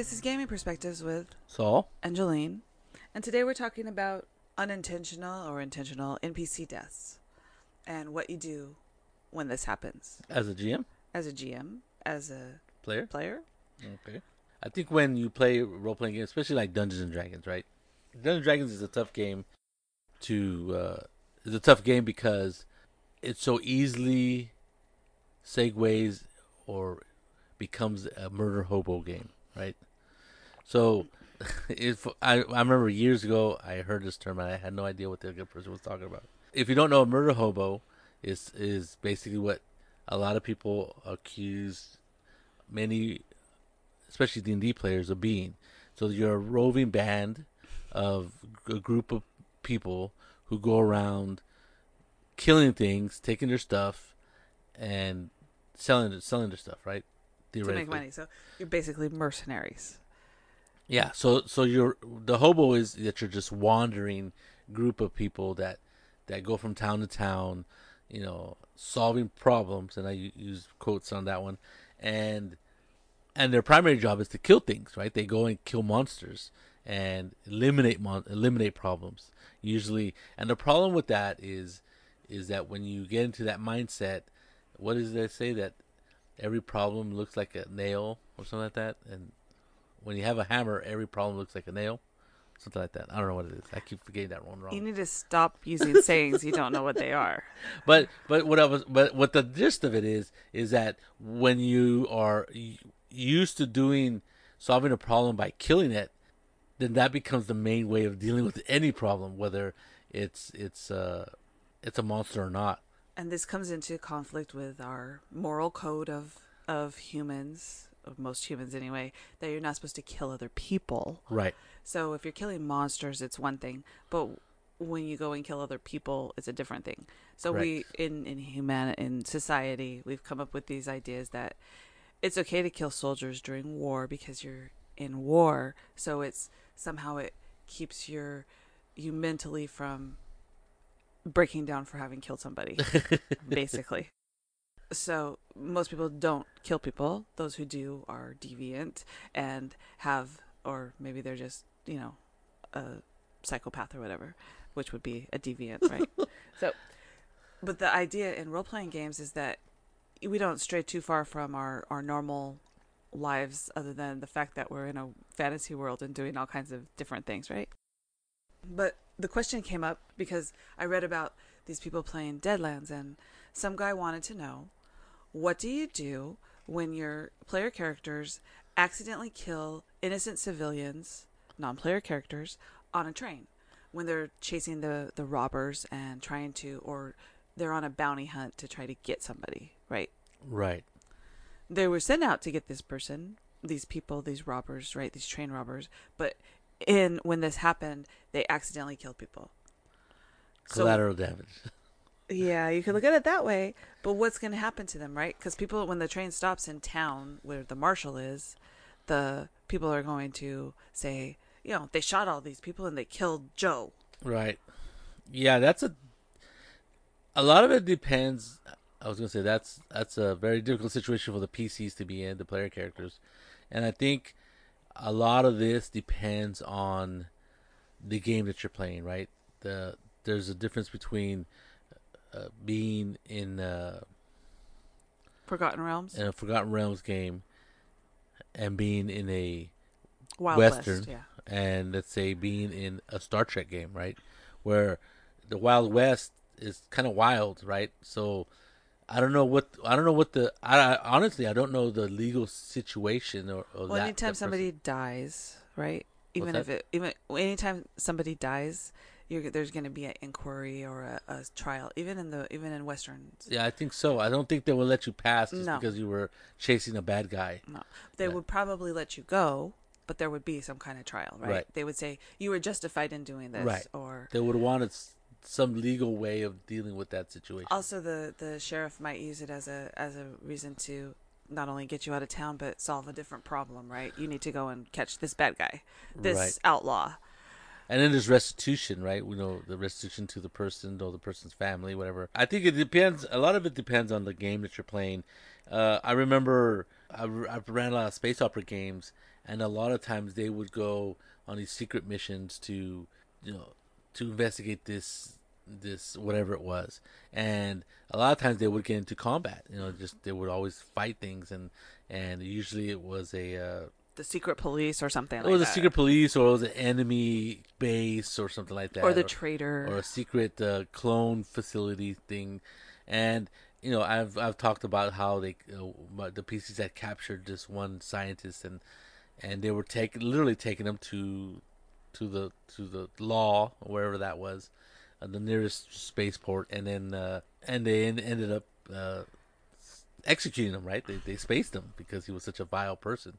This is Gaming Perspectives with So, Angeline. And today we're talking about unintentional or intentional NPC deaths and what you do when this happens as a GM as a GM, as a player, player. okay. I think when you play role playing games, especially like Dungeons and Dragons, right? Dungeons and Dragons is a tough game to uh is a tough game because it so easily segues or becomes a murder hobo game, right? So if I I remember years ago I heard this term and I had no idea what the other person was talking about. If you don't know, a murder hobo is is basically what a lot of people accuse many, especially D and D players, of being. So you're a roving band of a group of people who go around killing things, taking their stuff, and selling selling their stuff, right? To make money. So you're basically mercenaries. Yeah. So so you're the hobo is that you're just wandering group of people that that go from town to town, you know, solving problems, and I use quotes on that one, and and their primary job is to kill things, right? They go and kill monsters and eliminate mon- eliminate problems usually. And the problem with that is is that when you get into that mindset, what does they say that every problem looks like a nail or something like that, and when you have a hammer, every problem looks like a nail, something like that. I don't know what it is. I keep forgetting that one wrong. You need to stop using sayings you don't know what they are. but but what I was but what the gist of it is is that when you are used to doing solving a problem by killing it, then that becomes the main way of dealing with any problem, whether it's it's uh it's a monster or not. And this comes into conflict with our moral code of of humans, of most humans anyway, that you're not supposed to kill other people. Right. So if you're killing monsters, it's one thing, but when you go and kill other people, it's a different thing. So we in in human in society, we've come up with these ideas that it's okay to kill soldiers during war because you're in war. So it's somehow it keeps your you mentally from breaking down for having killed somebody, basically. So most people don't kill people. Those who do are deviant and have, or maybe they're just you know, a psychopath or whatever, which would be a deviant, right? so, but the idea in role playing games is that we don't stray too far from our our normal lives, other than the fact that we're in a fantasy world and doing all kinds of different things, right? But the question came up because I read about these people playing Deadlands, and some guy wanted to know what do you do when your player characters accidentally kill innocent civilians, non player characters, on a train when they're chasing the, the robbers and trying to, or they're on a bounty hunt to try to get somebody, right? Right. They were sent out to get this person, these people, these robbers, right? These train robbers. But in when this happened, they accidentally killed people. So- Collateral damage. yeah, you could look at it that way. But what's going to happen to them, right? Because people, when the train stops in town where the marshal is, the people are going to say, you know, they shot all these people and they killed Joe. Right. Yeah, that's a. A lot of it depends. I was gonna say that's that's a very difficult situation for the PCs to be in, the player characters, and I think a lot of this depends on the game that you're playing. Right. The there's a difference between uh, being in uh, Forgotten Realms, in a Forgotten Realms game and being in a Wild Western. West, yeah. and let's say being in a Star Trek game, right? Where the Wild West is kind of wild, right? So I don't know what I don't know what the I, I honestly I don't know the legal situation or, or Well, that. anytime that somebody dies, right? Even if it, even anytime somebody dies, there's going to be an inquiry or a, a trial. Even in the even in westerns, yeah, I think so. I don't think they will let you pass just No. because you were chasing a bad guy. no, they Yeah. would probably let you go, but there would be some kind of trial, right? Right. They would say you were justified in doing this, Right. or They would want s- some legal way of dealing with that situation. also the the sheriff might use it as a as a reason to not only get you out of town but solve a different problem, right? You need to go and catch this bad guy, this Right. outlaw. And then there's restitution, right? We know the restitution to the person or the person's family, whatever. I think it depends. A lot of it depends on the game that you're playing. Uh, I remember I, I ran a lot of space opera games, and a lot of times they would go on these secret missions to you know to investigate this this whatever it was and a lot of times they would get into combat you know just they would always fight things and and usually it was a uh, the secret police or something it like was that. secret police or an enemy base or something like that. Or the traitor. or a secret uh, clone facility thing. And you know i've i've talked about how they uh, the pcs had captured this one scientist and and they were taking literally taking him to to the to the law wherever that was uh, the nearest spaceport. And then uh, and they en- ended up uh, executing him right? They, they spaced him because he was such a vile person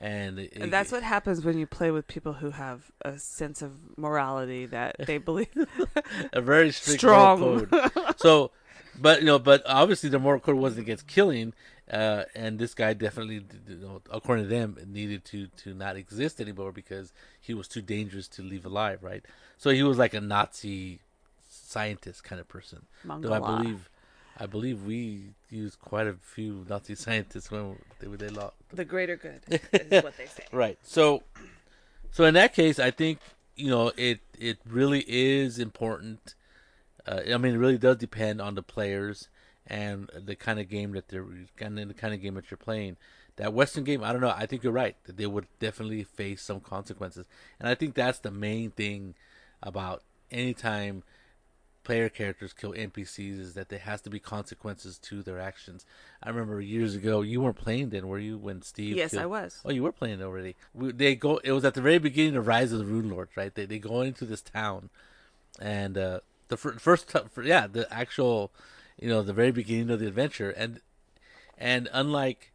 and, it, and that's what happens when you play with people who have a sense of morality that they believe a very strict strong. code. so but you know but obviously the moral code wasn't against killing uh, and this guy definitely you know, according to them needed to to not exist anymore because he was too dangerous to leave alive right? So he was like a nazi scientist kind of person. Though i believe i believe we used quite a few nazi scientists when they were they lost the greater good is what they say Right. So, so in that case, I think you know it. It really is important. Uh, I mean, it really does depend on the players and the kind of game that they're and the kind of game that you're playing. That Western game, I don't know. I think you're right that they would definitely face some consequences, and I think that's the main thing about anytime player characters kill NPCs is that there has to be consequences to their actions. I remember years ago, you weren't playing then, were you? When Steve? yes killed- i was Oh, you were playing already. We, they go. It was at the very beginning of Rise of the Runelords, right? They they go into this town, and uh, the fir- first, t- for, yeah, the actual, you know, the very beginning of the adventure, and and unlike,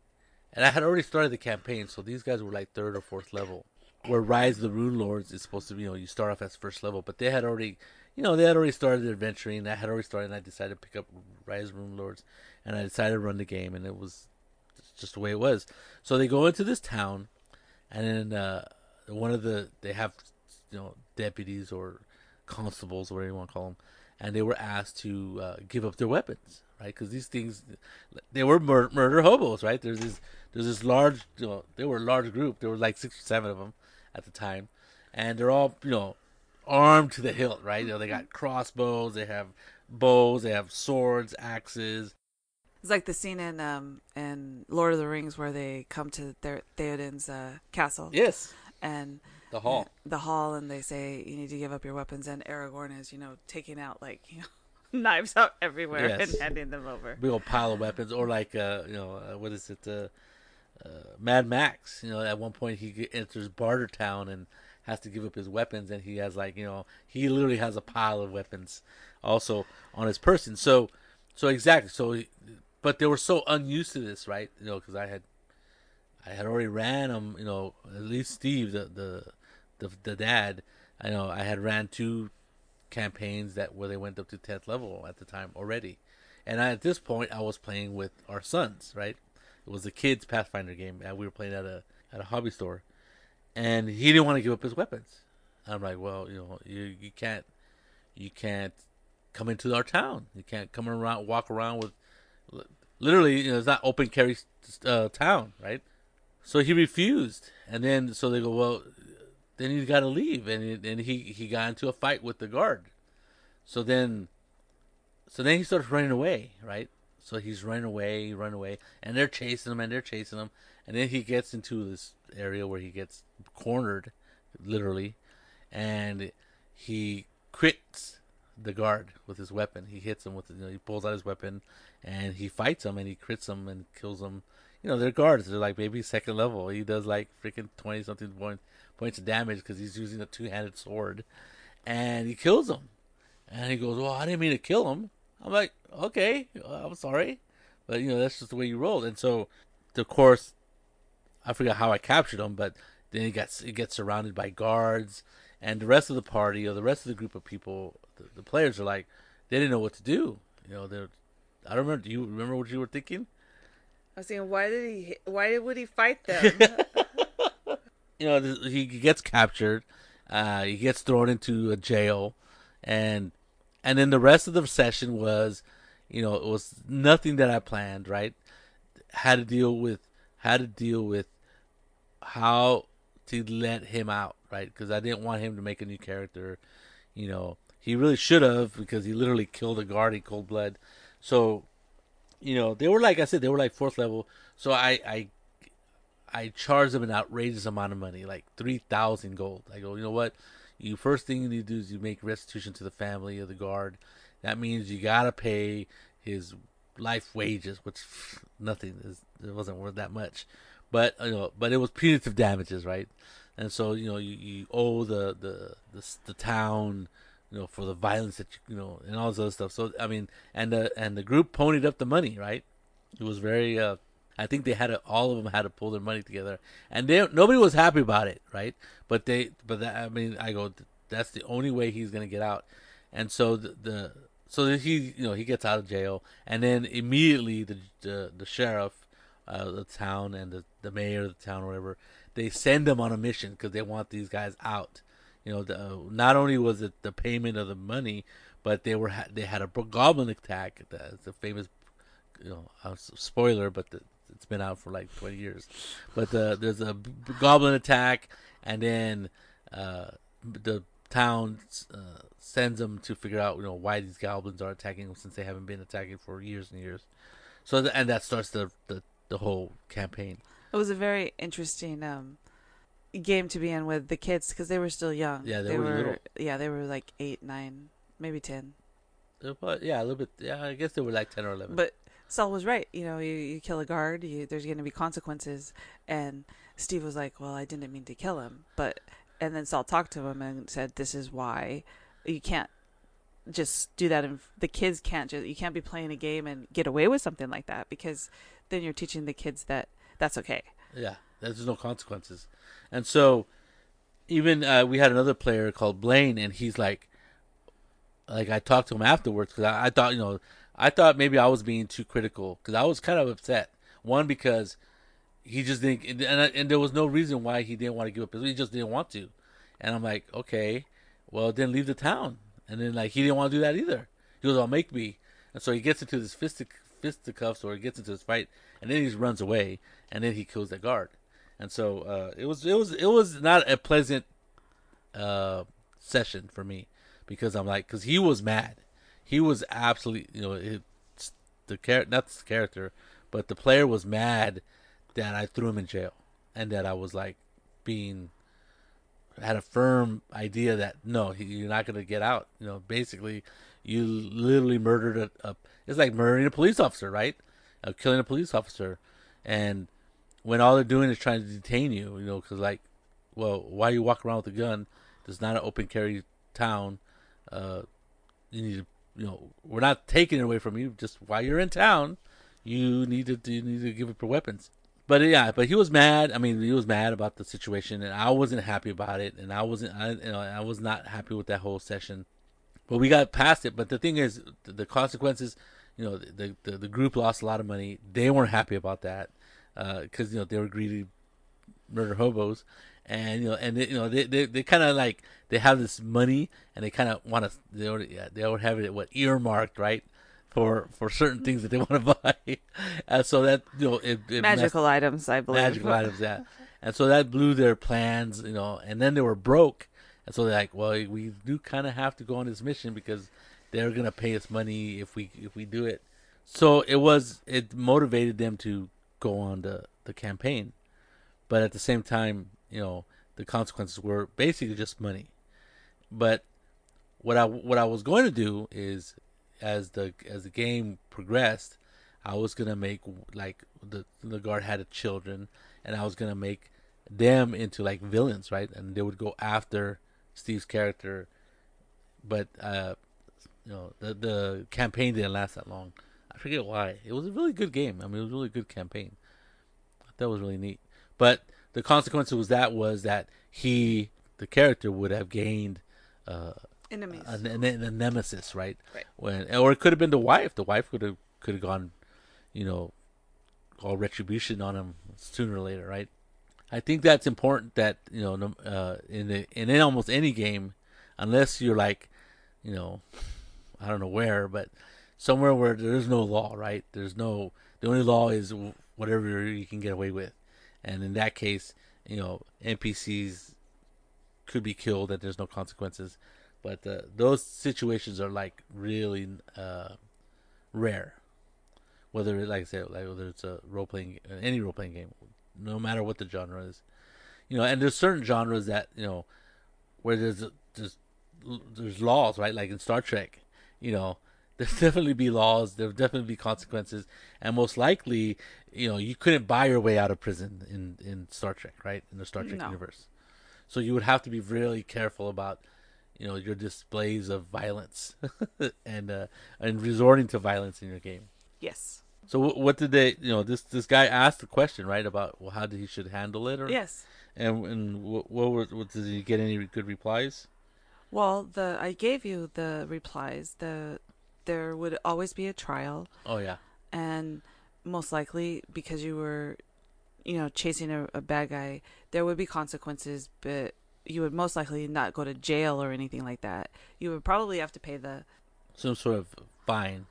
and I had already started the campaign, so these guys were like third or fourth level. Where Rise of the Runelords is supposed to be, you know, you start off as first level, but they had already, you know, they had already started adventuring. I had already started, and I decided to pick up Rise Runelords, and I decided to run the game, and it was just the way it was. So they go into this town, and then uh, one of the they have you know deputies or constables, whatever you want to call them, and they were asked to uh, give up their weapons, right? Because these things they were mur- murder hobos, right? There's this there's this large, you know, they were a large group. There were like six or seven of them at the time, and they're all you know armed to the hilt, right? You know, they got crossbows, they have bows, they have swords, axes, It's like the scene in um in Lord of the Rings where they come to their Theoden's uh, castle yes, and the hall. the hall and they say you need to give up your weapons and Aragorn is you know taking out like you know knives out everywhere Yes. and handing them over. big old pile of weapons, or like uh, you know, uh, what is it, uh, uh, Mad Max? You know, at one point he enters Bartertown and has to give up his weapons, and he has like you know, he literally has a pile of weapons also on his person. So, so exactly. So, but they were so unused to this, right? You know, because I had, I had already ran them. You know, at least Steve, the the the, the dad. I know I had ran two campaigns that where they went up to 10th level at the time already. And I, at this point, I was playing with our sons, right? It was a kids Pathfinder game, and we were playing at a at a hobby store, and he didn't want to give up his weapons. I'm like, well, you know, you you can't you can't come into our town. You can't come around, walk around with literally, you know, it's not open carry uh, town, right? So he refused, and then so they go, well, then you got to leave, and he- and he he got into a fight with the guard. So then, so then he starts running away, right? So he's running away, running away, and they're chasing him, and they're chasing him, and then he gets into this area where he gets cornered, literally, and he crits the guard with his weapon. He hits him with, you know, he pulls out his weapon, and he fights him, and he crits him and kills him. You know, they're guards. They're like maybe second level. He does like freaking twenty something point, points of damage because he's using a two handed sword, and he kills him. And he goes, "Well, I didn't mean to kill him." I'm like, "Okay, I'm sorry," but you know that's just the way you rolled. And so, of course, I forgot how I captured him, but then he gets he gets surrounded by guards, and the rest of the party or the rest of the group of people, the, the players are like, they didn't know what to do. You know, they're. I don't remember. Do you remember what you were thinking? I was saying, why did he? Why would he fight them? you know, he gets captured, uh, he gets thrown into a jail, and and then the rest of the session was, you know, it was nothing that I planned. Right, had to deal with, had to deal with how to let him out, right? Because I didn't want him to make a new character. You know, he really should have because he literally killed a guard in cold blood. So, you know, they were like I said, they were like fourth level. So I I I charged them an outrageous amount of money, like three thousand gold. I go, you know what? You first thing you need to do is you make restitution to the family of the guard. That means you gotta pay his life wages, which nothing is it wasn't worth that much, but you know, but it was punitive damages, right? And so you know you, you owe the, the the the town, you know, for the violence that you, you know and all this other stuff. So I mean, and the and the group ponied up the money, right? It was very. Uh, I think they had to, all of them had to pull their money together, and they nobody was happy about it, right? But they, but that, I mean, I go, that's the only way he's gonna get out, and so the, the so he you know he gets out of jail and then immediately the the, the sheriff uh, the town and the, the mayor of the town or whatever they send them on a mission because they want these guys out you know the, uh, not only was it the payment of the money but they were they had a goblin attack that's a famous you know uh, spoiler but the, it's been out for like 20 years but the, there's a goblin attack and then uh, the town uh, sends them to figure out you know why these goblins are attacking them since they haven't been attacking for years and years. So the, and that starts the, the the whole campaign. It was a very interesting um, game to be in with the kids because they were still young. Yeah, they, they were, little. Yeah, they were like eight, nine, maybe ten. But yeah, a little bit. Yeah, I guess they were like ten or eleven. But Saul was right. You know, you, you kill a guard, you, there's going to be consequences. And Steve was like, "Well, I didn't mean to kill him," but and then Saul talked to him and said, "This is why you can't just do that." And the kids can't just you can't be playing a game and get away with something like that because then you're teaching the kids that that's okay. Yeah, there's no consequences, and so even uh, we had another player called Blaine, and he's like, like I talked to him afterwards because I, I thought you know I thought maybe I was being too critical because I was kind of upset. One because he just didn't, and, and there was no reason why he didn't want to give up. He just didn't want to, and I'm like, okay, well then leave the town. And then like he didn't want to do that either. He goes, I'll make me. And so he gets into this fistic, fisticuffs or he gets into this fight, and then he runs away, and then he kills the guard. And so uh, it was it was it was not a pleasant uh, session for me because I'm like because he was mad, he was absolutely you know it, the character not the character, but the player was mad that I threw him in jail and that I was like being had a firm idea that no, you're not going to get out. You know, basically, you literally murdered a, a. It's like murdering a police officer, right? Uh, killing a police officer, and when all they're doing is trying to detain you, you know, because like, well, why you walk around with a gun? It's not an open carry town. Uh, you need to, you know, we're not taking it away from you. Just while you're in town, you need to you need to give up your weapons but yeah, but he was mad. I mean, he was mad about the situation, and I wasn't happy about it, and I wasn't, I, you know, I was not happy with that whole session. But we got past it. But the thing is, the consequences, you know, the the, the group lost a lot of money. They weren't happy about that because uh, you know they were greedy murder hobos, and you know, and they, you know, they they, they kind of like they have this money, and they kind of want to they already yeah, they already have it what earmarked right for for certain things that they want to buy, and so that you know it, it magical messed, items, I believe. Magical items, yeah. And so that blew their plans, you know. And then they were broke, and so they're like, "Well, we do kind of have to go on this mission because they're gonna pay us money if we if we do it." So it was it motivated them to go on the the campaign, but at the same time, you know, the consequences were basically just money. But what I what I was going to do is as the as the game progressed, I was gonna make like the the guard had children, and I was gonna make them into like villains, right? And they would go after Steve's character, but uh, you know the the campaign didn't last that long. I forget why. It was a really good game. I mean, it was a really good campaign. That was really neat. But the consequence was that was that he, the character, would have gained uh, enemies, a, a, a, nemesis, right? Right. When or it could have been the wife. The wife could have could have gone, you know, all retribution on him sooner or later, right? I think that's important. That you know, uh, in the in almost any game, unless you're like, you know, I don't know where, but somewhere where there's no law, right? There's no the only law is whatever you can get away with, and in that case, you know NPCs could be killed and there's no consequences. But uh, those situations are like really uh, rare. Whether, like I said, like whether it's a role playing, any role playing game, no matter what the genre is, you know. And there's certain genres that you know where there's there's there's laws, right? Like in Star Trek, you know, there'll definitely be laws. There'll definitely be consequences, and most likely, you know, you couldn't buy your way out of prison in in Star Trek, right? In the Star Trek No. universe, so you would have to be really careful about, you know, your displays of violence and uh, and resorting to violence in your game. Yes. So wh- what did they? You know, this this guy asked the question, right, about well, how did he should handle it, or Yes. and and what, what were what, did he get any good replies? Well, the I gave you the replies. The there would always be a trial, Oh yeah, and most likely because you were, you know, chasing a, a bad guy, there would be consequences, but you would most likely not go to jail or anything like that. You would probably have to pay the some sort of fine.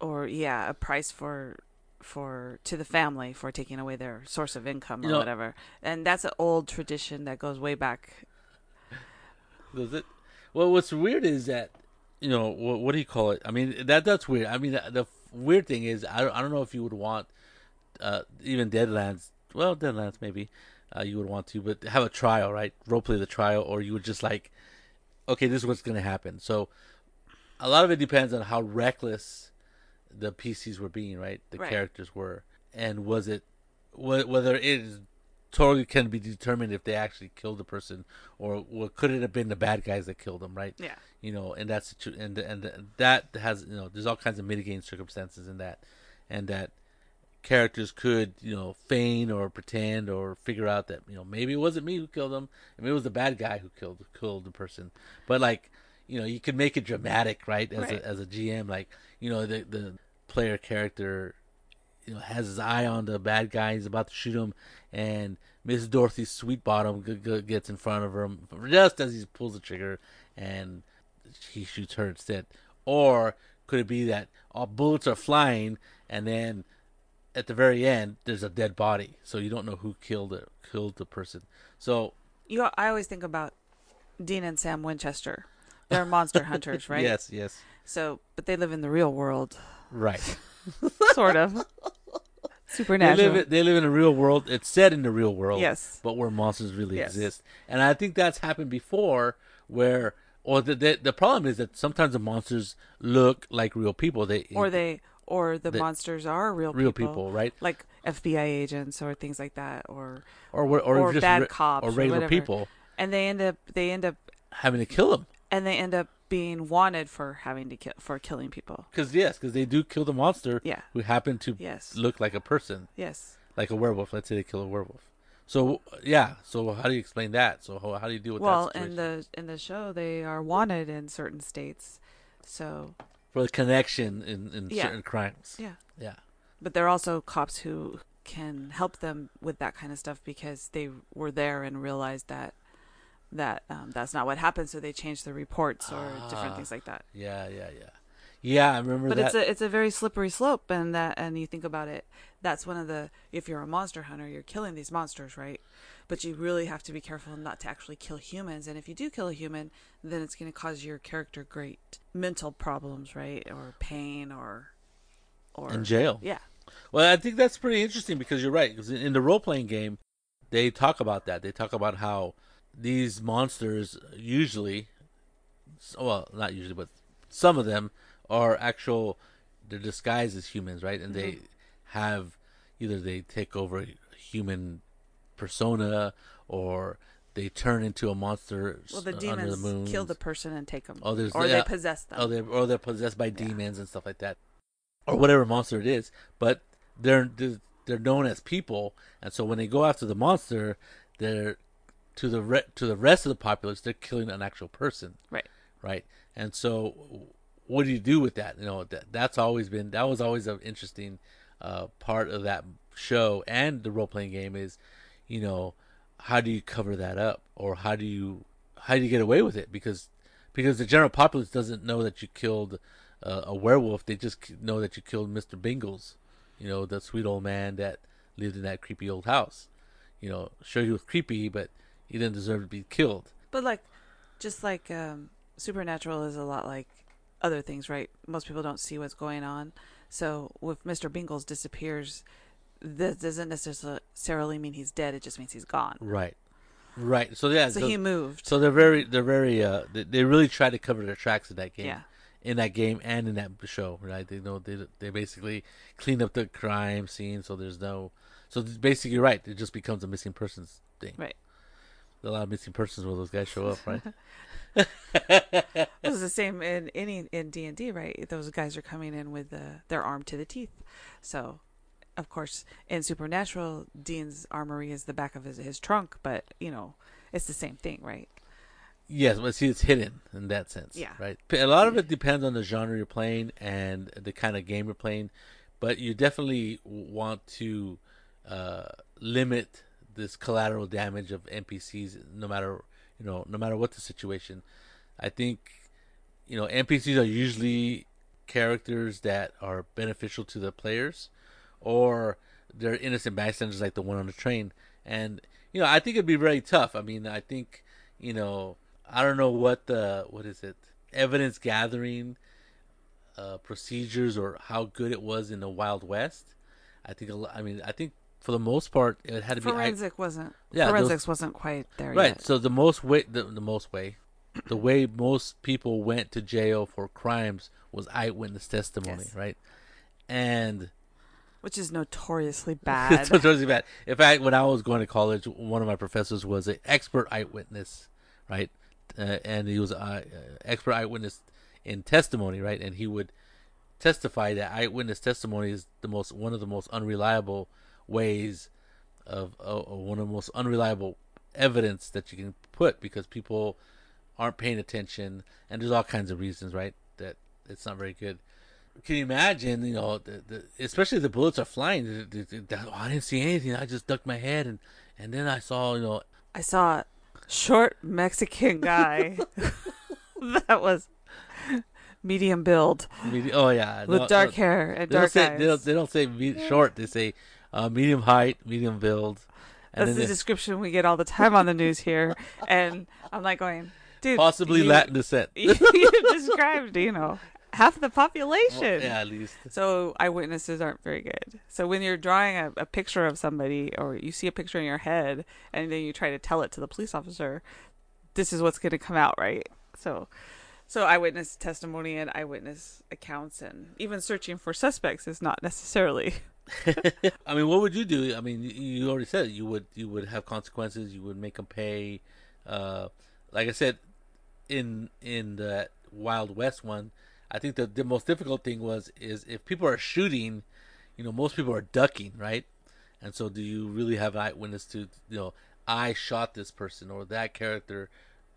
or yeah, a price for for to the family for taking away their source of income You or know- whatever. And that's an old tradition that goes way back. Does it? Well, what's weird is that you know what, what do you call it? I mean that that's weird. I mean the, the weird thing is I don't, I don't know if you would want uh, even Deadlands. Well, Deadlands maybe uh, you would want to, but have a trial, right? Role play the trial, or you would just like, okay, this is what's going to happen. So a lot of it depends on how reckless the PCs were being, right? The Right. characters were, and was it wh- whether it is totally can be determined if they actually killed the person or what could it have been the bad guys that killed them, right? Yeah. You know, and that's situ- and and that has you know there's all kinds of mitigating circumstances in that, and that characters could you know feign or pretend or figure out that you know maybe it wasn't me who killed them, maybe it was the bad guy who killed killed the person, but like you know you could make it dramatic, right? As Right. a as a GM, like you know the the player character you know has his eye on the bad guy. He's about to shoot him, and Miss Dorothy Sweetbottom g- g- gets in front of him just as he pulls the trigger, and he shoots her instead. Or could it be that all bullets are flying, and then at the very end there's a dead body, so you don't know who killed it, killed the person. So You I always think about Dean and Sam Winchester. They're monster hunters, right? yes, yes, So, but they live in the real world, right. sort of. they Supernatural. live they live in a real world. It's set in the real world. yes. but where monsters really Yes. exist. And I think that's happened before where or the, the the problem is that sometimes the monsters look like real people. They Or they or the The- monsters are real real people, people, right? like FBI agents or things like that or Or or, or, or just bad re- cops or or regular whatever. people and they end up they end up having to kill them. and they end up being wanted for having to kill for killing people. Because yes, because they do kill the monster Yeah. who happen to Yes. look like a person, Yes. like a werewolf. Let's say they kill a werewolf. So yeah, so how do you explain that? So how, how do you deal with Well, that situation? in the in the show they are wanted in certain states. So, for the connection in, in Yeah. certain crimes. yeah. Yeah. But there are also cops who can help them with that kind of stuff because they were there and realized that that um, that's not what happened, so they changed the reports or different Ah. things like that. Yeah, yeah, yeah. Yeah, I remember But that. it's a it's a very slippery slope, and that and you think about it, that's one of the if you're a monster hunter, you're killing these monsters, right? But you really have to be careful not to actually kill humans, and if you do kill a human, then it's going to cause your character great mental problems, right, or pain, or or in jail. yeah, Well, I think that's pretty interesting because you're right. Because in the role playing game, they talk about that. They talk about how these monsters usually, well, not usually, but some of them are actual. They're disguised as humans, right? And they mm-hmm. have either they take over human persona or they turn into a monster well, the s- under the demons moon. kill the person and take them, Oh, there's or yeah, they possess them. Oh, they or they're possessed by demons and stuff like that, or whatever monster it is. But they're they're, they're known as people, and so when they go after the monster, they're to the re- to the rest of the populace, they're killing an actual person, right. right? And so, what do you do with that? You know, that that's always been that was always an interesting uh, part of that show and the role playing game is, you know, how do you cover that up, or how do you how do you get away with it? Because because the general populace doesn't know that you killed uh, a werewolf; they just know that you killed Mister Bingles, you know, the sweet old man that lived in that creepy old house. you know, sure he was creepy, but he didn't deserve to be killed. But like, just like um, supernatural is a lot like other things, right? Most people don't see what's going on. So if Mr. Bingles disappears, this doesn't necessarily mean he's dead. It just means he's gone. Right. Right. So yeah. So, he moved. So they're very, they're very, uh, they, they really try to cover their tracks in that game. Yeah. In that game and in that show, right? They know they they basically clean up the crime scene, so there's no, so basically right. It just becomes a missing persons thing. Right. A lot of missing persons where those guys show up, right? it was the same in any in D and D, right? Those guys are coming in with uh, their arm to the teeth. So, of course, in Supernatural, Dean's armory is the back of his, his trunk, but you know, it's the same thing, right? Yes, but see, it's hidden in that sense. Yeah. Right. A lot of it depends on the genre you're playing and the kind of game you're playing, but you definitely want to uh, limit this collateral damage of NPCs, no matter you know, no matter what the situation. I think you know NPCs are usually characters that are beneficial to the players, or they're innocent bystanders like the one on the train. And you know, I think it'd be very tough. I mean, I think you know, I don't know what the what is it evidence gathering uh, procedures or how good it was in the Wild West. I think I mean I think for the most part, it had to be forensic wasn't. Yeah, forensics those, wasn't quite there yet. right. Yet. So the most way, the, the most way, the way most people went to jail for crimes was eyewitness testimony, yes. right? And which is notoriously bad. it's notoriously bad. In fact, when I was going to college, one of my professors was an expert eyewitness, right? Uh, and he was an uh, expert eyewitness in testimony, right? And he would testify that eyewitness testimony is the most one of the most unreliable ways of, of one of the most unreliable evidence that you can put because people aren't paying attention and there's all kinds of reasons right that it's not very good can you imagine you know the, the, especially the bullets are flying. The, i didn't see anything. I just ducked my head and and then i saw you know. I saw a short mexican guy. That was medium build. Medium, oh yeah. With no, dark no, hair and dark say, eyes. they don't, they don't say short. They say uh, medium height, medium build. That's the description we get all the time on the news here, and I'm like going, dude, possibly you, Latin descent. you described, you know, half the population. Well, yeah, at least. So eyewitnesses aren't very good. So when you're drawing a, a, picture of somebody, or you see a picture in your head, and then you try to tell it to the police officer, this is what's going to come out, right? So. So eyewitness testimony and eyewitness accounts and even searching for suspects is not necessarily I mean, what would you do? I mean, you already said you would you would have consequences. You would make them pay. Uh, like I said, in in the Wild West one, I think the the most difficult thing was is if people are shooting, you know, most people are ducking, right? And so, do you really have an eyewitness to you know, I shot this person or that character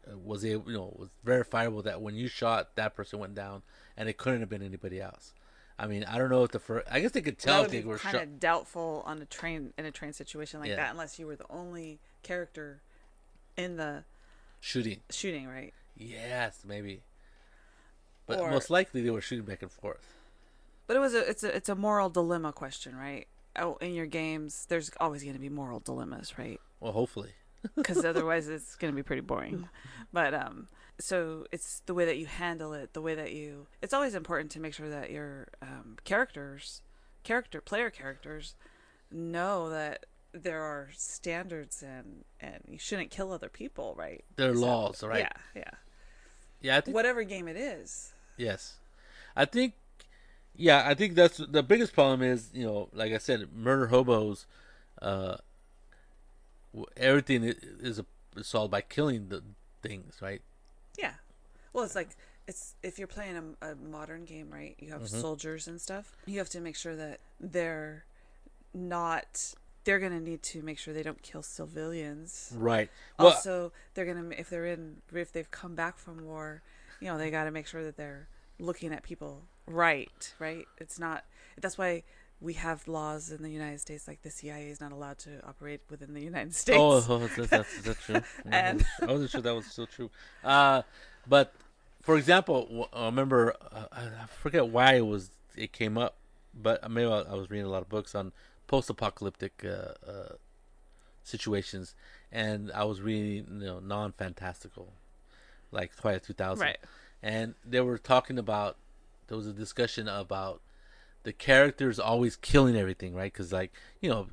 uh, was able, you know, was verifiable that when you shot that person went down, and it couldn't have been anybody else. I mean, I don't know if the first. I guess they could tell if they were kind of doubtful on a train in a train situation like yeah. that, unless you were the only character in the shooting. Shooting, right? Yes, maybe. But or, most likely they were shooting back and forth. But it was a it's a it's a moral dilemma question, right? Oh, in your games, there's always going to be moral dilemmas, right? Well, hopefully. Because otherwise, it's going to be pretty boring. But um, so it's the way that you handle it the way that you it's always important to make sure that your um, characters character player characters know that there are standards and and you shouldn't kill other people right there are so, laws right yeah yeah yeah I think, whatever game it is yes i think yeah i think that's the biggest problem is you know like i said murder hobos uh everything is solved by killing the things right yeah. Well, it's like it's if you're playing a, a modern game, right? You have mm-hmm. soldiers and stuff. You have to make sure that they're not. They're gonna need to make sure they don't kill civilians. Right. Well, also, they're gonna if they're in if they've come back from war, you know, they got to make sure that they're looking at people right. Right. It's not. That's why we have laws in the United States like the CIA is not allowed to operate within the United States. Oh, that's, that's, that's true. and I wasn't sure that was still true. Uh, but for example, I remember uh, I forget why it was it came up, but maybe I was reading a lot of books on post-apocalyptic uh, uh, situations, and I was reading you know non fantastical, like Twilight 2000, Right. and they were talking about there was a discussion about the characters always killing everything, right? Because like you know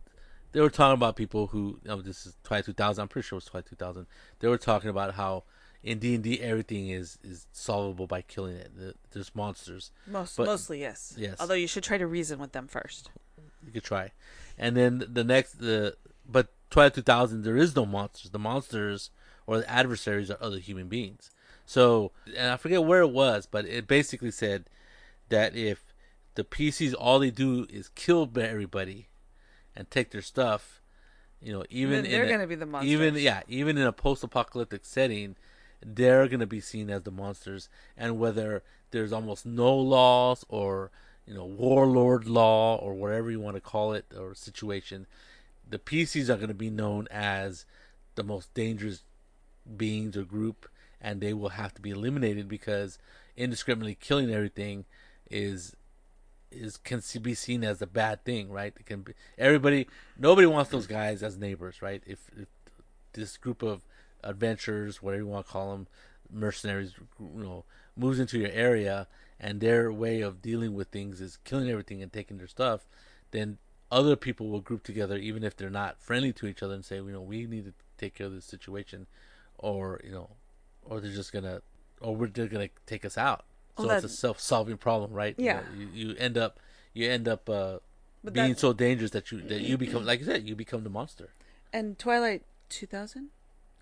they were talking about people who you know, this is Twilight 2000. I'm pretty sure it was Twilight 2000. They were talking about how in D and D everything is is solvable by killing it. The- There's monsters. Most But- mostly yes. Yes. Although you should try to reason with them first. You could try, and then the next the but Twilight 2000 there is no monsters. The monsters or the adversaries are other human beings. So and I forget where it was, but it basically said that if the PCs all they do is kill everybody and take their stuff, you know, even they're in gonna be the monsters. even yeah, even in a post-apocalyptic setting, they're going to be seen as the monsters. And whether there's almost no laws or you know warlord law or whatever you want to call it or situation, the PCs are going to be known as the most dangerous beings or group, and they will have to be eliminated because indiscriminately killing everything is is can be seen as a bad thing, right? It can be everybody. Nobody wants those guys as neighbors, right? If, if this group of adventurers, whatever you want to call them, mercenaries, you know, moves into your area and their way of dealing with things is killing everything and taking their stuff, then other people will group together, even if they're not friendly to each other, and say, you know, we need to take care of this situation, or you know, or they're just gonna, or we're, they're gonna take us out. So Well, it's a self-solving problem, right? You Yeah. know, You, you end up, you end up uh, being that- so dangerous that you that you become, like you said, you become the monster. And Twilight 2000,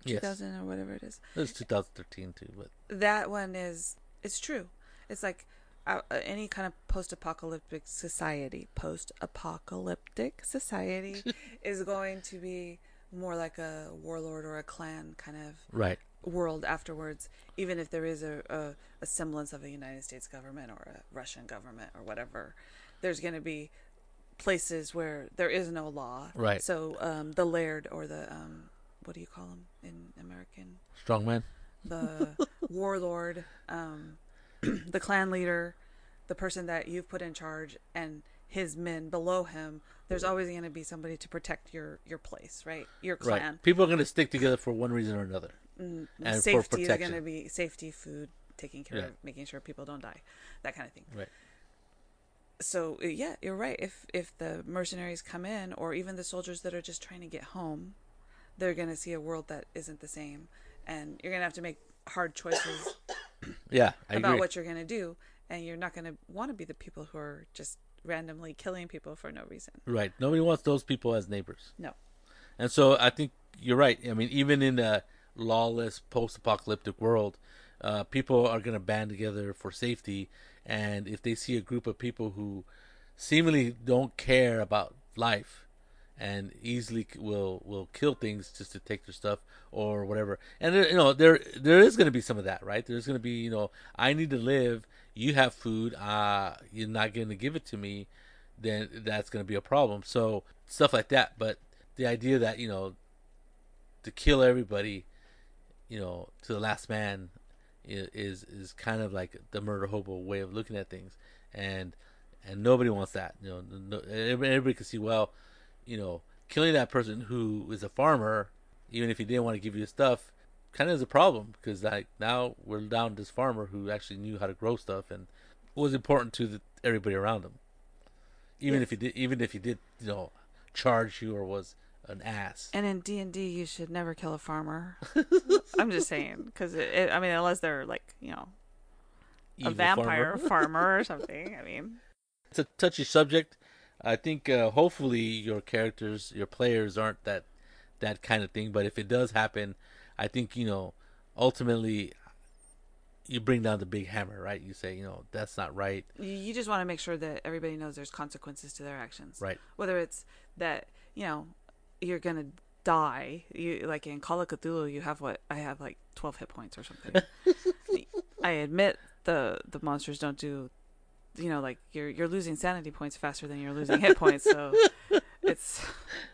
Yes, 2000 or whatever it is. it was 2013 too, but That one is it's true. It's like uh, uh, any kind of post-apocalyptic society, post-apocalyptic society is going to be more like a warlord or a clan kind of right, world afterwards, even if there is a, a, a semblance of a United States government or a Russian government or whatever, there's going to be places where there is no law. Right. So um, the laird or the um, what do you call them in American? strongman. The warlord, um, the clan leader, the person that you've put in charge, and his men below him. There's always going to be somebody to protect your your place, right? Your clan. Right, people are going to stick together for one reason or another. Mm, And for safety is going to be safety, food, taking care Yeah. of, making sure people don't die, that kind of thing. Right. So uh, yeah, you're right. If if the mercenaries come in, or even the soldiers that are just trying to get home, they're going to see a world that isn't the same, and you're going to have to make hard choices Yeah, I about agree. what you're going to do, and you're not going to want to be the people who are just randomly killing people for no reason. Right. Nobody wants those people as neighbors. No. And so I think you're right. I mean, even in a lawless post-apocalyptic world, uh, people are going to band together for safety. And if they see a group of people who seemingly don't care about life and easily will will kill things just to take their stuff or whatever, and there, you know there there is going to be some of that, right? There's going to be you know I need to live. You have food. Uh, you're not going to give it to me then that's going to be a problem. So stuff like that. But the idea that you know to kill everybody, you know, to the last man, is is kind of like the murder hobo way of looking at things, and and nobody wants that. You know, no, everybody, everybody can see well, you know, killing that person who is a farmer, even if he didn't want to give you stuff. Kind of is a problem because like now we're down this farmer who actually knew how to grow stuff and was important to the, everybody around him even Yeah. if he did even if he did you know charge you or was an ass And in D and D, you should never kill a farmer. I'm just saying because it, it, I mean, unless they're like you know a vampire farmer. farmer or something. I mean, it's a touchy subject i think uh, hopefully your characters your players aren't that that kind of thing but if it does happen i think you know ultimately you bring down the big hammer right you say you know that's not right you, just want to make sure that everybody knows there's consequences to their actions. right Whether it's that you know you're gonna die, you like in Call of Cthulhu, you have what I have like 12 hit points or something. I admit the the monsters don't do, you know, like you're you're losing sanity points faster than you're losing hit points, so it's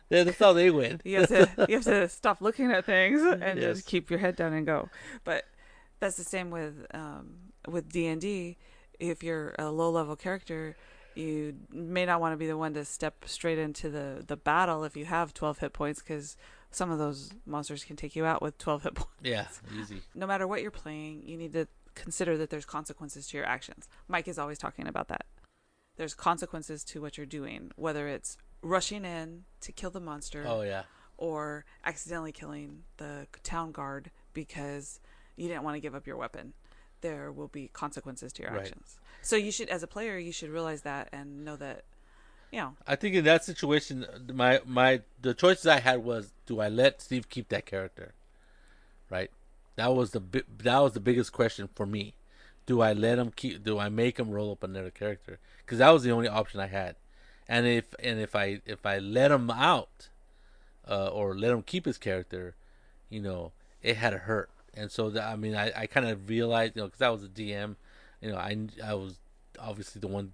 Yeah, that's how they win you have to you have to stop looking at things and Yes. just keep your head down and go. But that's the same with um, with D and D. If you're a low level character, you may not want to be the one to step straight into the the battle if you have 12 hit points because some of those monsters can take you out with 12 hit points. Yeah, easy. No matter what you're playing, you need to consider that there's consequences to your actions. Mike is always talking about that. There's consequences to what you're doing, whether it's rushing in to kill the monster Oh yeah. or accidentally killing the town guard because you didn't want to give up your weapon. There will be consequences to your Right. actions. So you should, as a player, you should realize that and know that, you know, I think in that situation, my my the choices I had was: do I let Steve keep that character? Right. That was the bi- that was the biggest question for me. Do I let him keep? Do I make him roll up another character? Because that was the only option I had. And if and if I if I let him out, uh, or let him keep his character, you know, it had to hurt. And so I mean, I, I kind of realized, you know, because I was a DM, you know, I I was obviously the one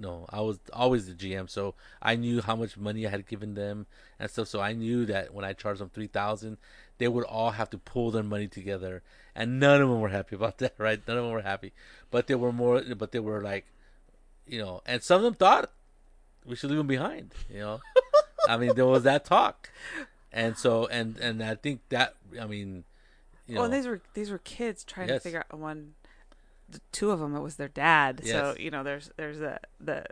no, I was always the GM, so I knew how much money I had given them and stuff. So I knew that when I charged them three thousand, they would all have to pull their money together, and none of them were happy about that. Right? None of them were happy, but they were more. But they were like, you know, and some of them thought we should leave them behind. You know, I mean, there was that talk, and so and and I think that I mean, you know, well, these were these were kids trying to figure out one. The two of them, it was their dad. So you know, there's there's the the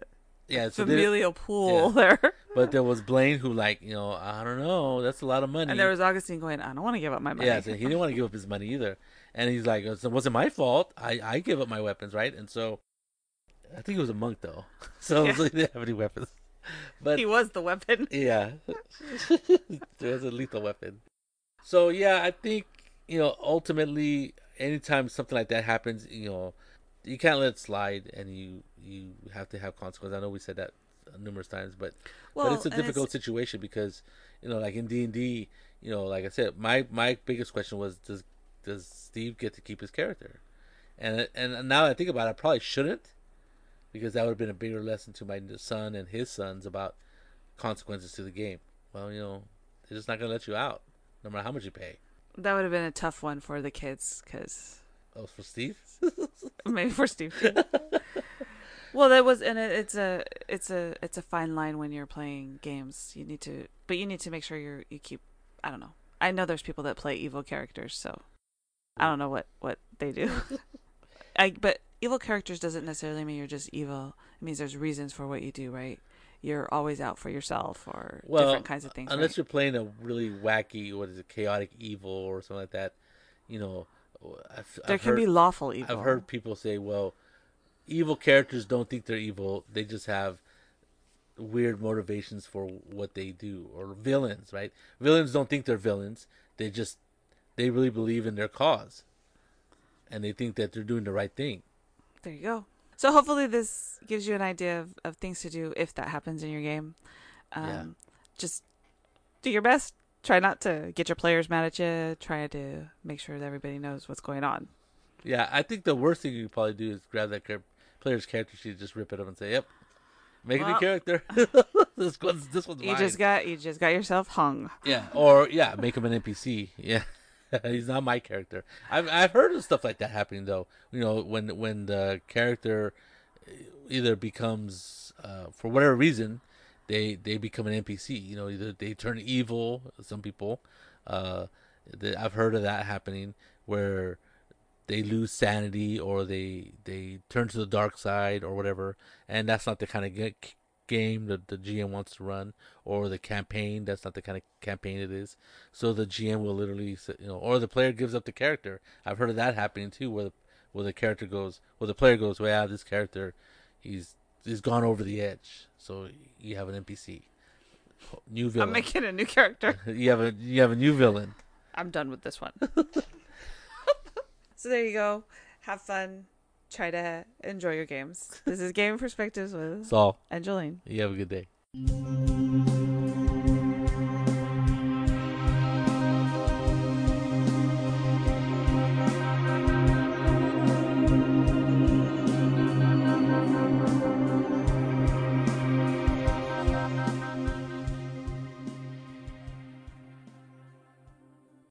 yeah, so familial pool there, but there was Blaine who like, you know, I don't know, that's a lot of money. and there was Augustine going, "I don't want to give up my money." Yeah, so he didn't want to give up his money either, and he's like, "It wasn't my fault. I I give up my weapons, right?" And so, I think he was a monk though, so Yeah. he didn't have any weapons. But he was the weapon. yeah, it was a lethal weapon. So yeah, I think you know ultimately, anytime something like that happens, you know, you can't let it slide, and you you have to have consequences. I know we said that numerous times, but Well, but it's a difficult situation because you know, like in D and D, you know, like I said, my my biggest question was does does Steve get to keep his character? And and now that I think about it, I probably shouldn't because that would have been a bigger lesson to my son and his sons about consequences to the game. Well, you know, they're just not gonna let you out, no matter how much you pay. That would have been a tough one for the kids because Oh, for Steve? maybe for Steve. well, that was, and it, it's a, it's a, it's a fine line when you're playing games. You need to, but you need to make sure you're, you keep. I don't know. I know there's people that play evil characters, so I don't know what what they do. I but evil characters doesn't necessarily mean you're just evil. It means there's reasons for what you do, right? You're always out for yourself or Well, different kinds of things. Unless right? you're playing a really wacky, what is it, chaotic evil or something like that, you know. I've, there I've can heard, be lawful evil. I've heard people say, well, evil characters don't think they're evil. They just have weird motivations for what they do. Or villains, right? Villains don't think they're villains. They just, they really believe in their cause. And they think that they're doing the right thing. There you go. So hopefully this gives you an idea of, of things to do if that happens in your game. Um, Yeah. Just do your best. Try not to get your players mad at you. Try to make sure that everybody knows what's going on. Yeah, I think the worst thing you could probably do is grab that player's character sheet, just rip it up and say, yep. Make a new character. this one's this one's You mine. just got you just got yourself hung. Yeah, or yeah, make him an NPC. Yeah, he's not my character. I've I've heard of stuff like that happening though. You know, when when the character either becomes uh, for whatever reason they they become an NPC. You know, either they turn evil. Some people, uh, the, I've heard of that happening where they lose sanity or they they turn to the dark side or whatever, and that's not the kind of game that the GM wants to run or the campaign. That's not the kind of campaign it is. So the GM will literally, you know, or the player gives up the character. I've heard of that happening too, where the, where the character goes, where the player goes, well, yeah, this character, he's he's gone over the edge. So you have an NPC, new villain. I'm making a new character. you have a you have a new villain. I'm done with this one. so there you go. Have fun. Try to enjoy your games. This is Game Perspectives with Saul, and Jolene. you have a good day.